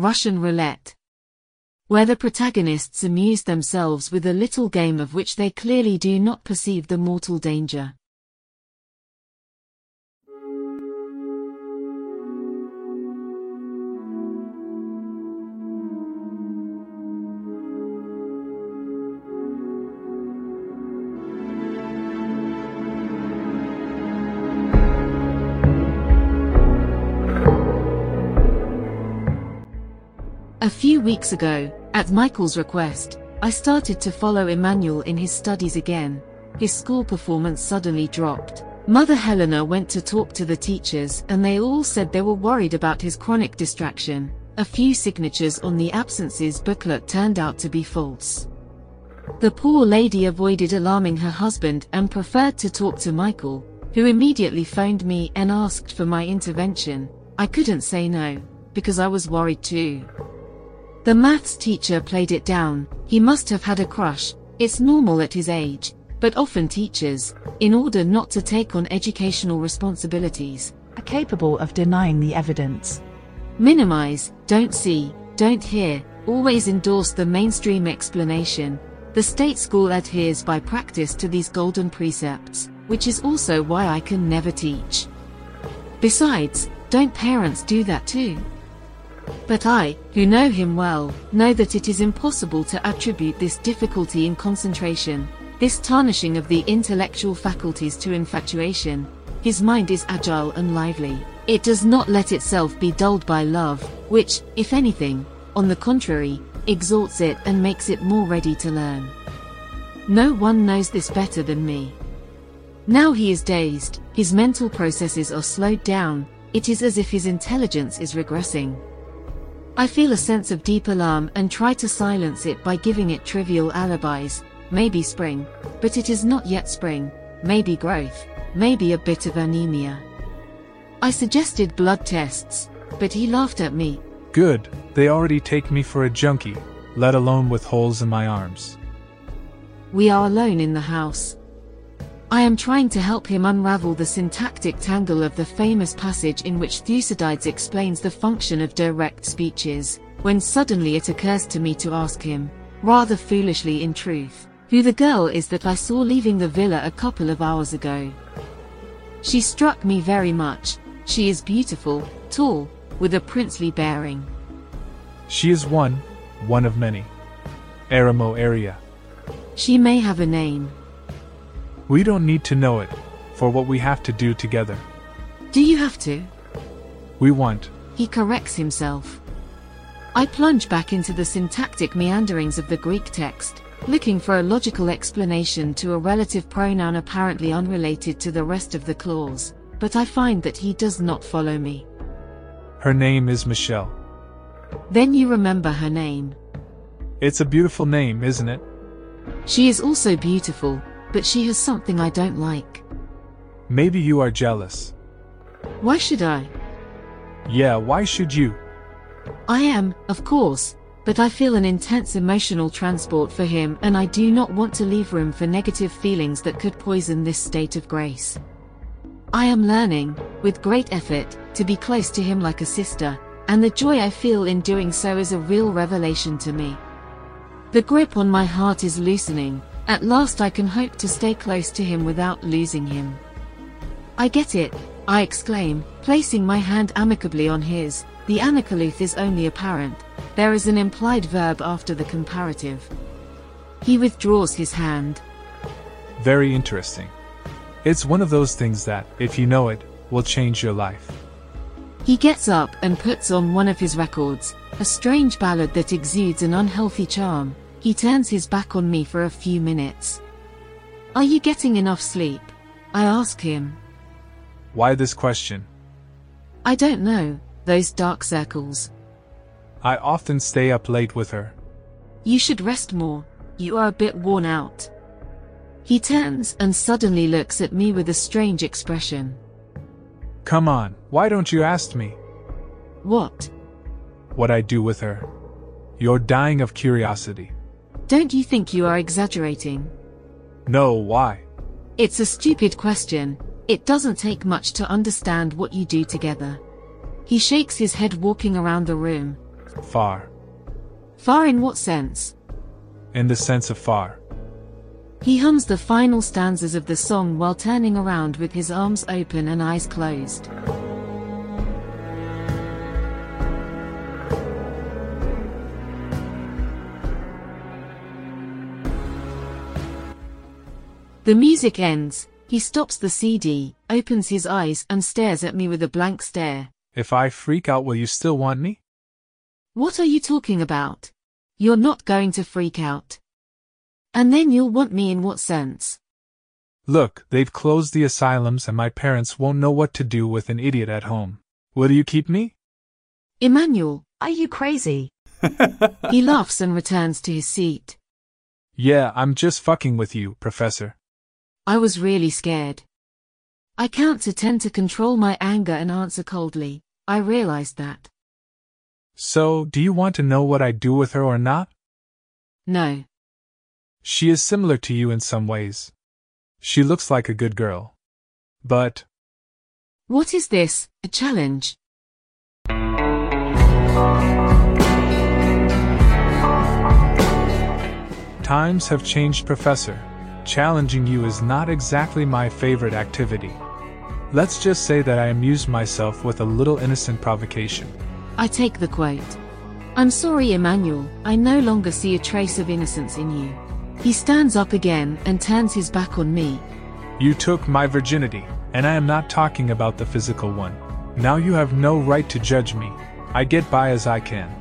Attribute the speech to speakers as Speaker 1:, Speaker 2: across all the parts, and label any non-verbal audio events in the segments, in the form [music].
Speaker 1: Russian roulette. Where the protagonists amuse themselves with a little game of which they clearly do not perceive the mortal danger. Few weeks ago, at Michael's request, I started to follow Emmanuel in his studies again. His school performance suddenly dropped. Mother Helena went to talk to the teachers and they all said they were worried about his chronic distraction. A few signatures on the absences booklet turned out to be false. The poor lady avoided alarming her husband and preferred to talk to Michael, who immediately phoned me and asked for my intervention. I couldn't say no, because I was worried too. The maths teacher played it down, he must have had a crush, it's normal at his age, but often teachers, in order not to take on educational responsibilities,
Speaker 2: are capable of denying the evidence.
Speaker 1: Minimize, don't see, don't hear, always endorse the mainstream explanation. The state school adheres by practice to these golden precepts, which is also why I can never teach. Besides, don't parents do that too? But I, who know him well, know that it is impossible to attribute this difficulty in concentration, this tarnishing of the intellectual faculties to infatuation. His mind is agile and lively. It does not let itself be dulled by love, which, if anything, on the contrary, exalts it and makes it more ready to learn. No one knows this better than me. Now he is dazed, his mental processes are slowed down, it is as if his intelligence is regressing. I feel a sense of deep alarm and try to silence it by giving it trivial alibis, maybe spring, but it is not yet spring, maybe growth, maybe a bit of anemia. I suggested blood tests, but he laughed at me.
Speaker 3: Good, they already take me for a junkie, let alone with holes in my arms.
Speaker 1: We are alone in the house. I am trying to help him unravel the syntactic tangle of the famous passage in which Thucydides explains the function of direct speeches, when suddenly it occurs to me to ask him, rather foolishly in truth, who the girl is that I saw leaving the villa a couple of hours ago. She struck me very much, she is beautiful, tall, with a princely bearing.
Speaker 3: She is one, one of many. Aramo area.
Speaker 1: She may have a name.
Speaker 3: We don't need to know it, for what we have to do together.
Speaker 1: Do you have to?
Speaker 3: We want.
Speaker 1: He corrects himself. I plunge back into the syntactic meanderings of the Greek text, looking for a logical explanation to a relative pronoun apparently unrelated to the rest of the clause, but I find that he does not follow me.
Speaker 3: Her name is Michelle.
Speaker 1: Then you remember her name.
Speaker 3: It's a beautiful name, isn't it?
Speaker 1: She is also beautiful, but she has something I don't like.
Speaker 3: Maybe you are jealous.
Speaker 1: Why should I?
Speaker 3: Yeah, why should you?
Speaker 1: I am, of course, but I feel an intense emotional transport for him and I do not want to leave room for negative feelings that could poison this state of grace. I am learning, with great effort, to be close to him like a sister, and the joy I feel in doing so is a real revelation to me. The grip on my heart is loosening, at last I can hope to stay close to him without losing him. I get it, I exclaim, placing my hand amicably on his. The anacoluth is only apparent, there is an implied verb after the comparative. He withdraws his hand.
Speaker 3: Very interesting. It's one of those things that, if you know it, will change your life.
Speaker 1: He gets up and puts on one of his records, a strange ballad that exudes an unhealthy charm, he turns his back on me for a few minutes. Are you getting enough sleep? I ask him.
Speaker 3: Why this question?
Speaker 1: I don't know, those dark circles.
Speaker 3: I often stay up late with her.
Speaker 1: You should rest more, you are a bit worn out. He turns and suddenly looks at me with a strange expression.
Speaker 3: Come on, why don't you ask me?
Speaker 1: What?
Speaker 3: What I do with her. You're dying of curiosity.
Speaker 1: Don't you think you are exaggerating?
Speaker 3: No, why?
Speaker 1: It's a stupid question. It doesn't take much to understand what you do together. He shakes his head walking around the room.
Speaker 3: Far.
Speaker 1: Far in what sense?
Speaker 3: In the sense of far.
Speaker 1: He hums the final stanzas of the song while turning around with his arms open and eyes closed. The music ends, he stops the CD, opens his eyes and stares at me with a blank stare.
Speaker 3: If I freak out, will you still want me?
Speaker 1: What are you talking about? You're not going to freak out. And then you'll want me in what sense?
Speaker 3: Look, they've closed the asylums and my parents won't know what to do with an idiot at home. Will you keep me?
Speaker 1: Emmanuel,
Speaker 2: Are you crazy? [laughs]
Speaker 1: he laughs and returns to his seat.
Speaker 3: Yeah, I'm just fucking with you, Professor.
Speaker 1: I was really scared. I can't attempt to control my anger and answer coldly. I realized that.
Speaker 3: So, do you want to know what I do with her or not?
Speaker 1: No.
Speaker 3: She is similar to you in some ways. She looks like a good girl. But,
Speaker 1: What is this? A challenge?
Speaker 3: times have changed, Professor. Challenging you is not exactly my favorite activity. Let's just say that I amused myself with a little innocent provocation.
Speaker 1: I take the quote. I'm sorry, Emmanuel, I no longer see a trace of innocence in you. He stands up again and turns his back on me.
Speaker 3: You took my virginity, and I am not talking about the physical one. Now you have no right to judge me. I get by as I can.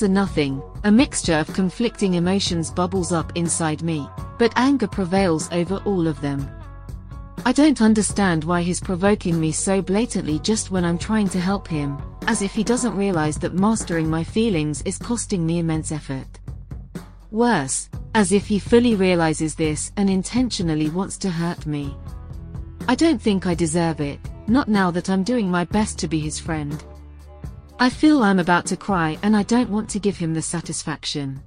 Speaker 1: Answer nothing, a mixture of conflicting emotions bubbles up inside me, but anger prevails over all of them. I don't understand why he's provoking me so blatantly just when I'm trying to help him, as if he doesn't realize that mastering my feelings is costing me immense effort. Worse, as if he fully realizes this and intentionally wants to hurt me. I don't think I deserve it, not now that I'm doing my best to be his friend. I feel I'm about to cry and I don't want to give him the satisfaction.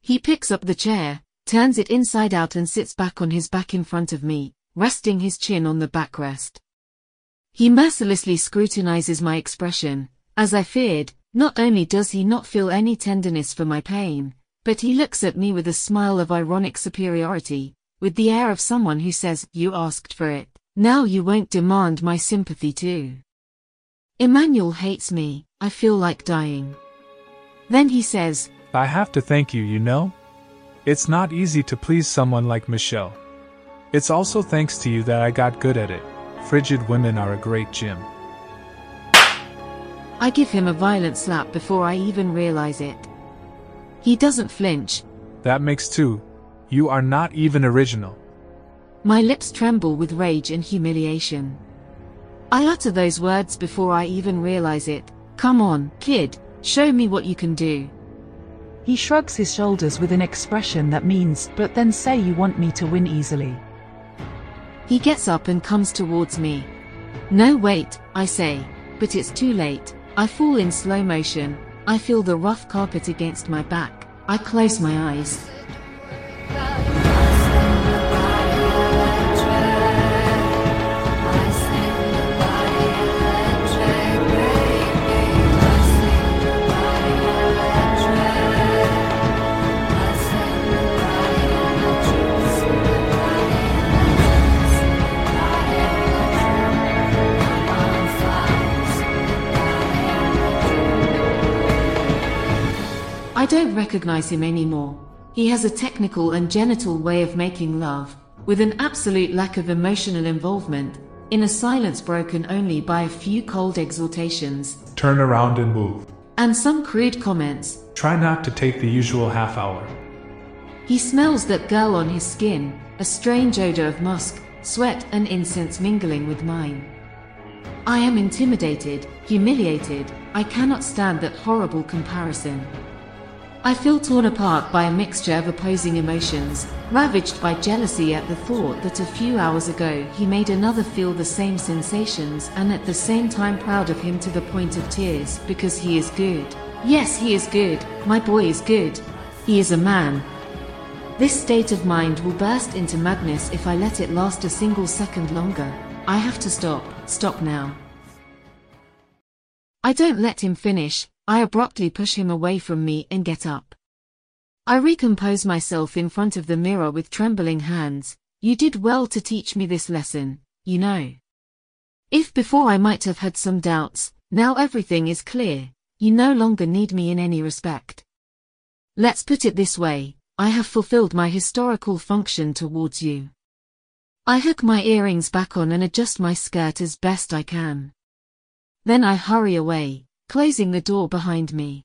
Speaker 1: He picks up the chair, turns it inside out and sits back on his back in front of me, resting his chin on the backrest. He mercilessly scrutinizes my expression, as I feared, not only does he not feel any tenderness for my pain, but he looks at me with a smile of ironic superiority, with the air of someone who says, you asked for it, now you won't demand my sympathy too. Emmanuel hates me, I feel like dying. Then he says,
Speaker 3: I have to thank you, you know? It's not easy to please someone like Michelle. It's also thanks to you that I got good at it. Frigid women are a great gym.
Speaker 1: I give him a violent slap before I even realize it. He doesn't flinch.
Speaker 3: That makes two. You are not even original.
Speaker 1: My lips tremble with rage and humiliation. I utter those words before I even realize it. Come on, kid, show me what you can do.
Speaker 2: He shrugs his shoulders with an expression that means, but then say you want me to win easily.
Speaker 1: He gets up and comes towards me. No, wait, I say, but it's too late. I fall in slow motion. I feel the rough carpet against my back. I close my eyes. Don't recognize him anymore. He has a technical and genital way of making love, with an absolute lack of emotional involvement, in a silence broken only by a few cold exhortations,
Speaker 3: Turn around and move.
Speaker 1: and some crude comments.
Speaker 3: Try not to take the usual half hour.
Speaker 1: He smells that girl on his skin, a strange odor of musk, sweat and incense mingling with mine. I am intimidated, humiliated, I cannot stand that horrible comparison. I feel torn apart by a mixture of opposing emotions, ravaged by jealousy at the thought that a few hours ago he made another feel the same sensations and at the same time proud of him to the point of tears because he is good. Yes, he is good, my boy is good, He is a man. This state of mind will burst into madness if I let it last a single second longer. I have to stop, stop now. I don't let him finish, I abruptly push him away from me and get up. I recompose myself in front of the mirror with trembling hands. You did well to teach me this lesson, you know. If before I might have had some doubts, now everything is clear. You no longer need me in any respect. Let's put it this way, I have fulfilled my historical function towards you. I hook my earrings back on and adjust my skirt as best I can. Then I hurry away, closing the door behind me.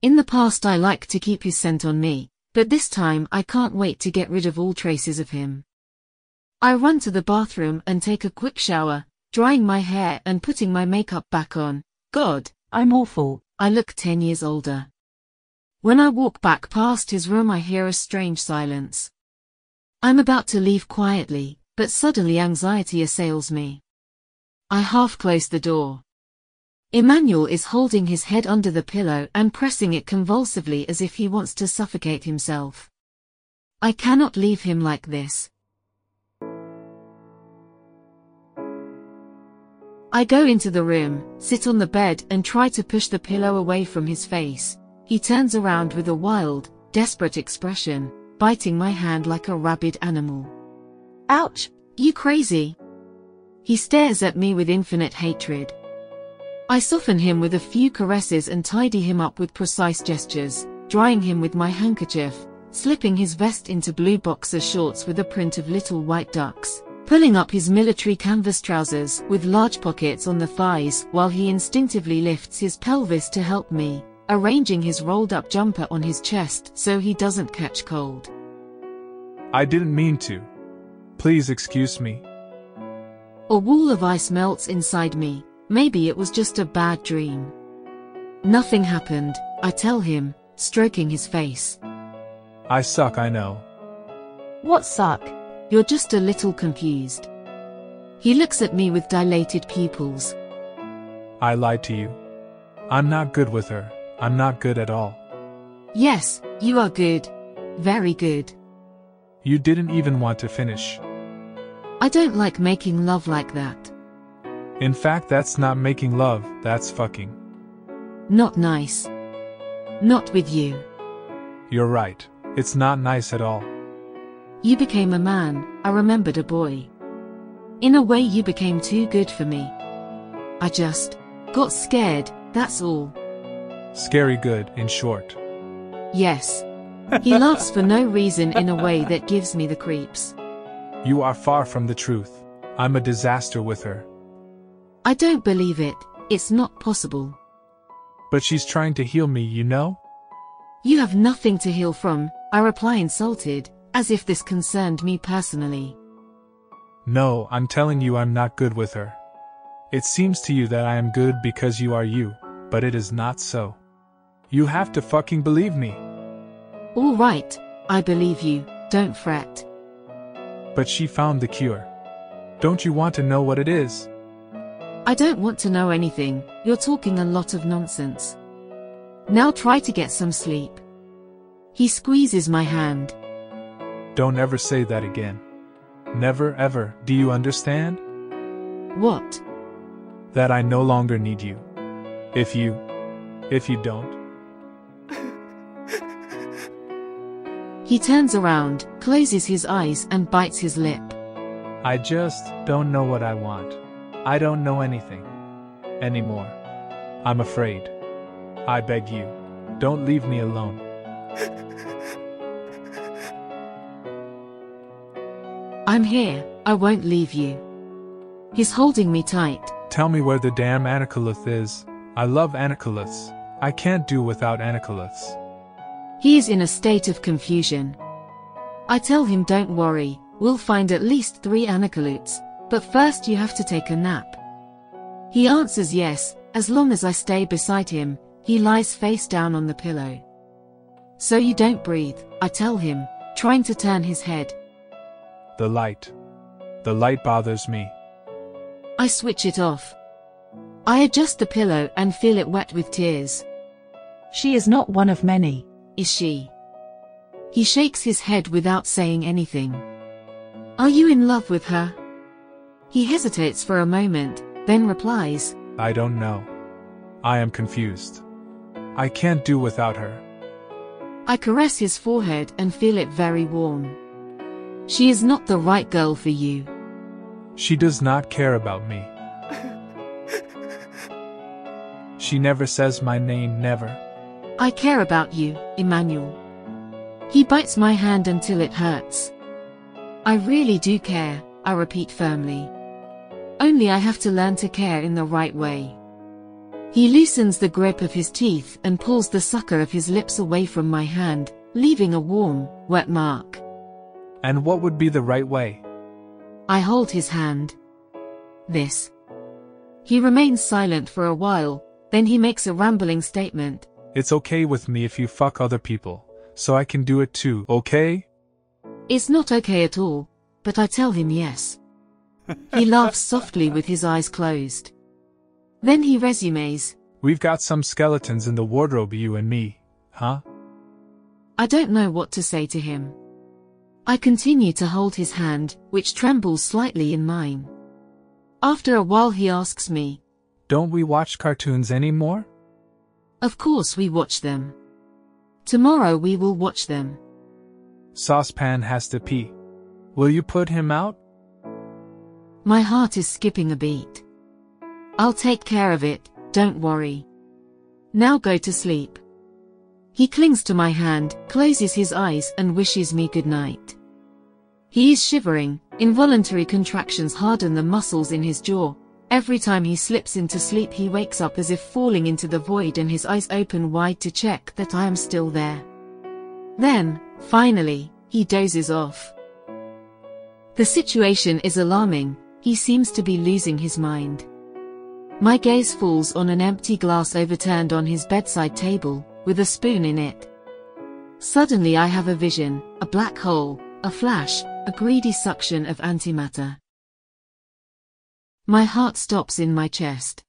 Speaker 1: In the past I like to keep his scent on me, but this time I can't wait to get rid of all traces of him. I run to the bathroom and take a quick shower, drying my hair and putting my makeup back on. God,
Speaker 2: I'm awful.
Speaker 1: I look 10 years older. When I walk back past his room I hear a strange silence. I'm about to leave quietly, but suddenly anxiety assails me. I half close the door. Emmanuel is holding his head under the pillow and pressing it convulsively as if he wants to suffocate himself. I cannot leave him like this. I go into the room, sit on the bed and try to push the pillow away from his face. He turns around with a wild, desperate expression, biting my hand like a rabid animal.
Speaker 2: Ouch!
Speaker 1: You crazy? He stares at me with infinite hatred. I soften him with a few caresses and tidy him up with precise gestures, drying him with my handkerchief, slipping his vest into blue boxer shorts with a print of little white ducks pulling up his military canvas trousers with large pockets on the thighs while he instinctively lifts his pelvis to help me, arranging his rolled up jumper on his chest so he doesn't catch cold.
Speaker 3: I didn't mean to. Please excuse me.
Speaker 1: A wall of ice melts inside me, maybe it was just a bad dream. Nothing happened, I tell him, stroking his face.
Speaker 3: I suck, I know.
Speaker 2: What suck?
Speaker 1: You're just a little confused. He looks at me with dilated pupils.
Speaker 3: I lied to you. I'm not good with her. I'm not good at all.
Speaker 1: Yes, you are good. Very good.
Speaker 3: You didn't even want to finish.
Speaker 1: I don't like making love like that.
Speaker 3: In fact, that's not making love, that's fucking.
Speaker 1: Not nice. Not with you.
Speaker 3: You're right. It's not nice at all.
Speaker 1: You became a man, I remembered a boy. In a way you became too good for me. I just got scared, that's all.
Speaker 3: Scary good, in short.
Speaker 1: Yes. He laughs for no reason in a way that gives me the creeps.
Speaker 3: You are far from the truth. I'm a disaster with her.
Speaker 1: I don't believe it, it's not possible.
Speaker 3: But she's trying to heal me, you know?
Speaker 1: You have nothing to heal from, I reply insulted, as if this concerned me personally.
Speaker 3: No, I'm telling you I'm not good with her. It seems to you that I am good because you are you, but it is not so. You have to fucking believe me.
Speaker 1: Alright, I believe you, don't fret.
Speaker 3: But she found the cure. Don't you want to know what it is?
Speaker 1: I don't want to know anything, you're talking a lot of nonsense. Now try to get some sleep. He squeezes my hand.
Speaker 3: Don't ever say that again. Never ever, do you understand?
Speaker 1: What?
Speaker 3: That I no longer need you. If you. if you don't.
Speaker 1: He turns around, closes his eyes and bites his lip.
Speaker 3: I just don't know what I want. I don't know anything. Anymore. I'm afraid. I beg you. Don't leave me alone. [laughs]
Speaker 1: I'm here, I won't leave you. He's holding me tight.
Speaker 3: Tell me where the damn Anacoluth is. I love Anacoluths. I can't do without Anacoluths.
Speaker 1: He is in a state of confusion. I tell him don't worry, we'll find at least three Anacolutes, but first you have to take a nap. He answers yes, as long as I stay beside him, he lies face down on the pillow. So you don't breathe, I tell him, trying to turn his head.
Speaker 3: The light. The light bothers me.
Speaker 1: I switch it off. I adjust the pillow and feel it wet with tears.
Speaker 2: She is not one of many.
Speaker 1: Is she? He shakes his head without saying anything. Are you in love with her? He hesitates for a moment, then replies,
Speaker 3: I don't know. I am confused. I can't do without her.
Speaker 1: I caress his forehead and feel it very warm. She is not the right girl for you.
Speaker 3: She does not care about me. [laughs] she never says my name, never.
Speaker 1: I care about you, Emmanuel. He bites my hand until it hurts. I really do care, I repeat firmly. Only I have to learn to care in the right way. He loosens the grip of his teeth and pulls the sucker of his lips away from my hand, leaving a warm, wet mark.
Speaker 3: And what would be the right way?
Speaker 1: I hold his hand. This. He remains silent for a while, then he makes a rambling statement.
Speaker 3: It's okay with me if you fuck other people, so I can do it too, okay?
Speaker 1: It's not okay at all, but I tell him yes. He laughs softly with his eyes closed. Then he resumes.
Speaker 3: We've got some skeletons in the wardrobe, you and me, huh?
Speaker 1: I don't know what to say to him. I continue to hold his hand, which trembles slightly in mine. After a while he asks me,
Speaker 3: Don't we watch cartoons anymore?
Speaker 1: Of course we watch them. Tomorrow we will watch them.
Speaker 3: Saucepan has to pee. Will you put him out?
Speaker 1: My heart is skipping a beat. I'll take care of it, don't worry. Now go to sleep. He clings to my hand, closes his eyes and wishes me good night. He is shivering, involuntary contractions harden the muscles in his jaw. Every time he slips into sleep he wakes up as if falling into the void and his eyes open wide to check that I am still there. Then, finally, he dozes off. The situation is alarming, he seems to be losing his mind. My gaze falls on an empty glass overturned on his bedside table, with a spoon in it. Suddenly I have a vision, a black hole, a flash, a greedy suction of antimatter. My heart stops in my chest.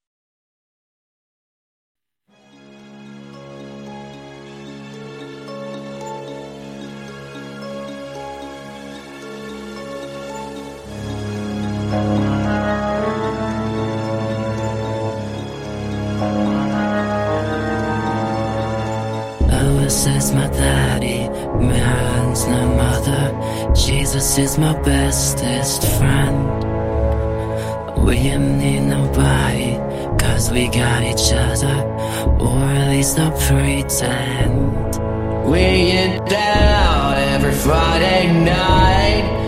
Speaker 4: Is my daddy, no mother. Jesus is my bestest friend. We ain't need nobody, cause we got each other, or at least not pretend. We get down every Friday night,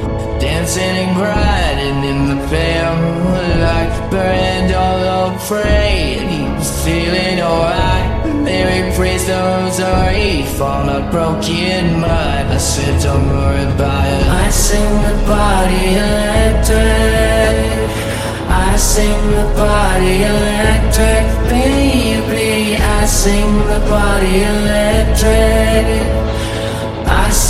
Speaker 4: dancing and grinding in the pale like Grand Ole Opry. He was feeling alright. Mary praised the rosary for a broken mind. I said, don't worry about it. I sing the body electric. I sing the body electric, baby. I sing the body electric.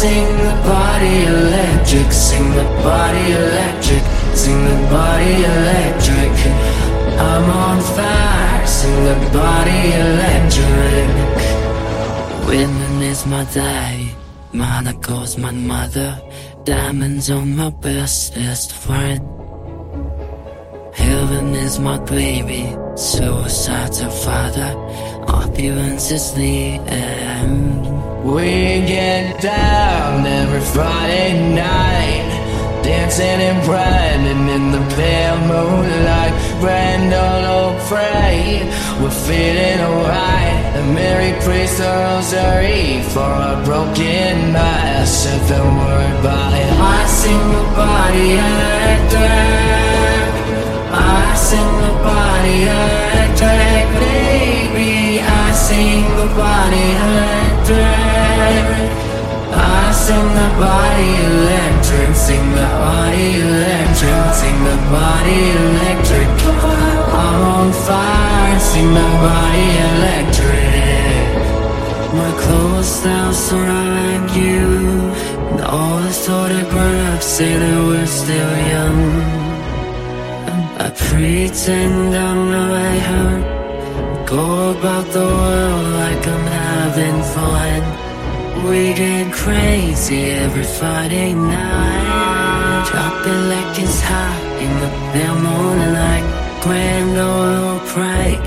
Speaker 4: Sing the body electric, sing the body electric, sing the body electric. I'm on fire, sing the body electric. Whitman is my day, Monaco's my mother, diamonds on my bestest friend. Heaven is my baby, suicide's her father, opulence is the end. We get down every Friday night, dancing and grinding in the pale moonlight. Brandon afraid, we're feeling alright. And Mary prays the rosary for a broken. I said, worry about it. I sing the body electric. I sing the body electric, baby. I sing the body electric. I sing the body electric, sing the body electric, sing the body electric. I'm on fire, sing the body electric. My clothes now surround you, and all the photographs say that we're still young. I pretend I'm not hurt, go about the world like I'm having fun. We get crazy every Friday night. Drop like it's hot in the damn moonlight. Grand Ole Opry,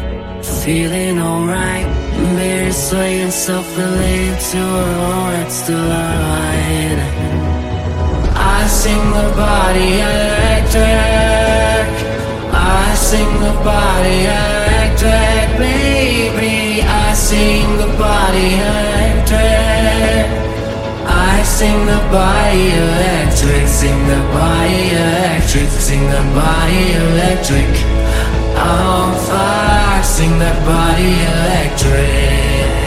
Speaker 4: feeling alright. Beer swaying softly to our hearts delight. I sing the body electric. I sing the body electric, baby. I sing the body electric. I sing the body electric, sing the body electric, sing the body electric. On fire, sing the body electric.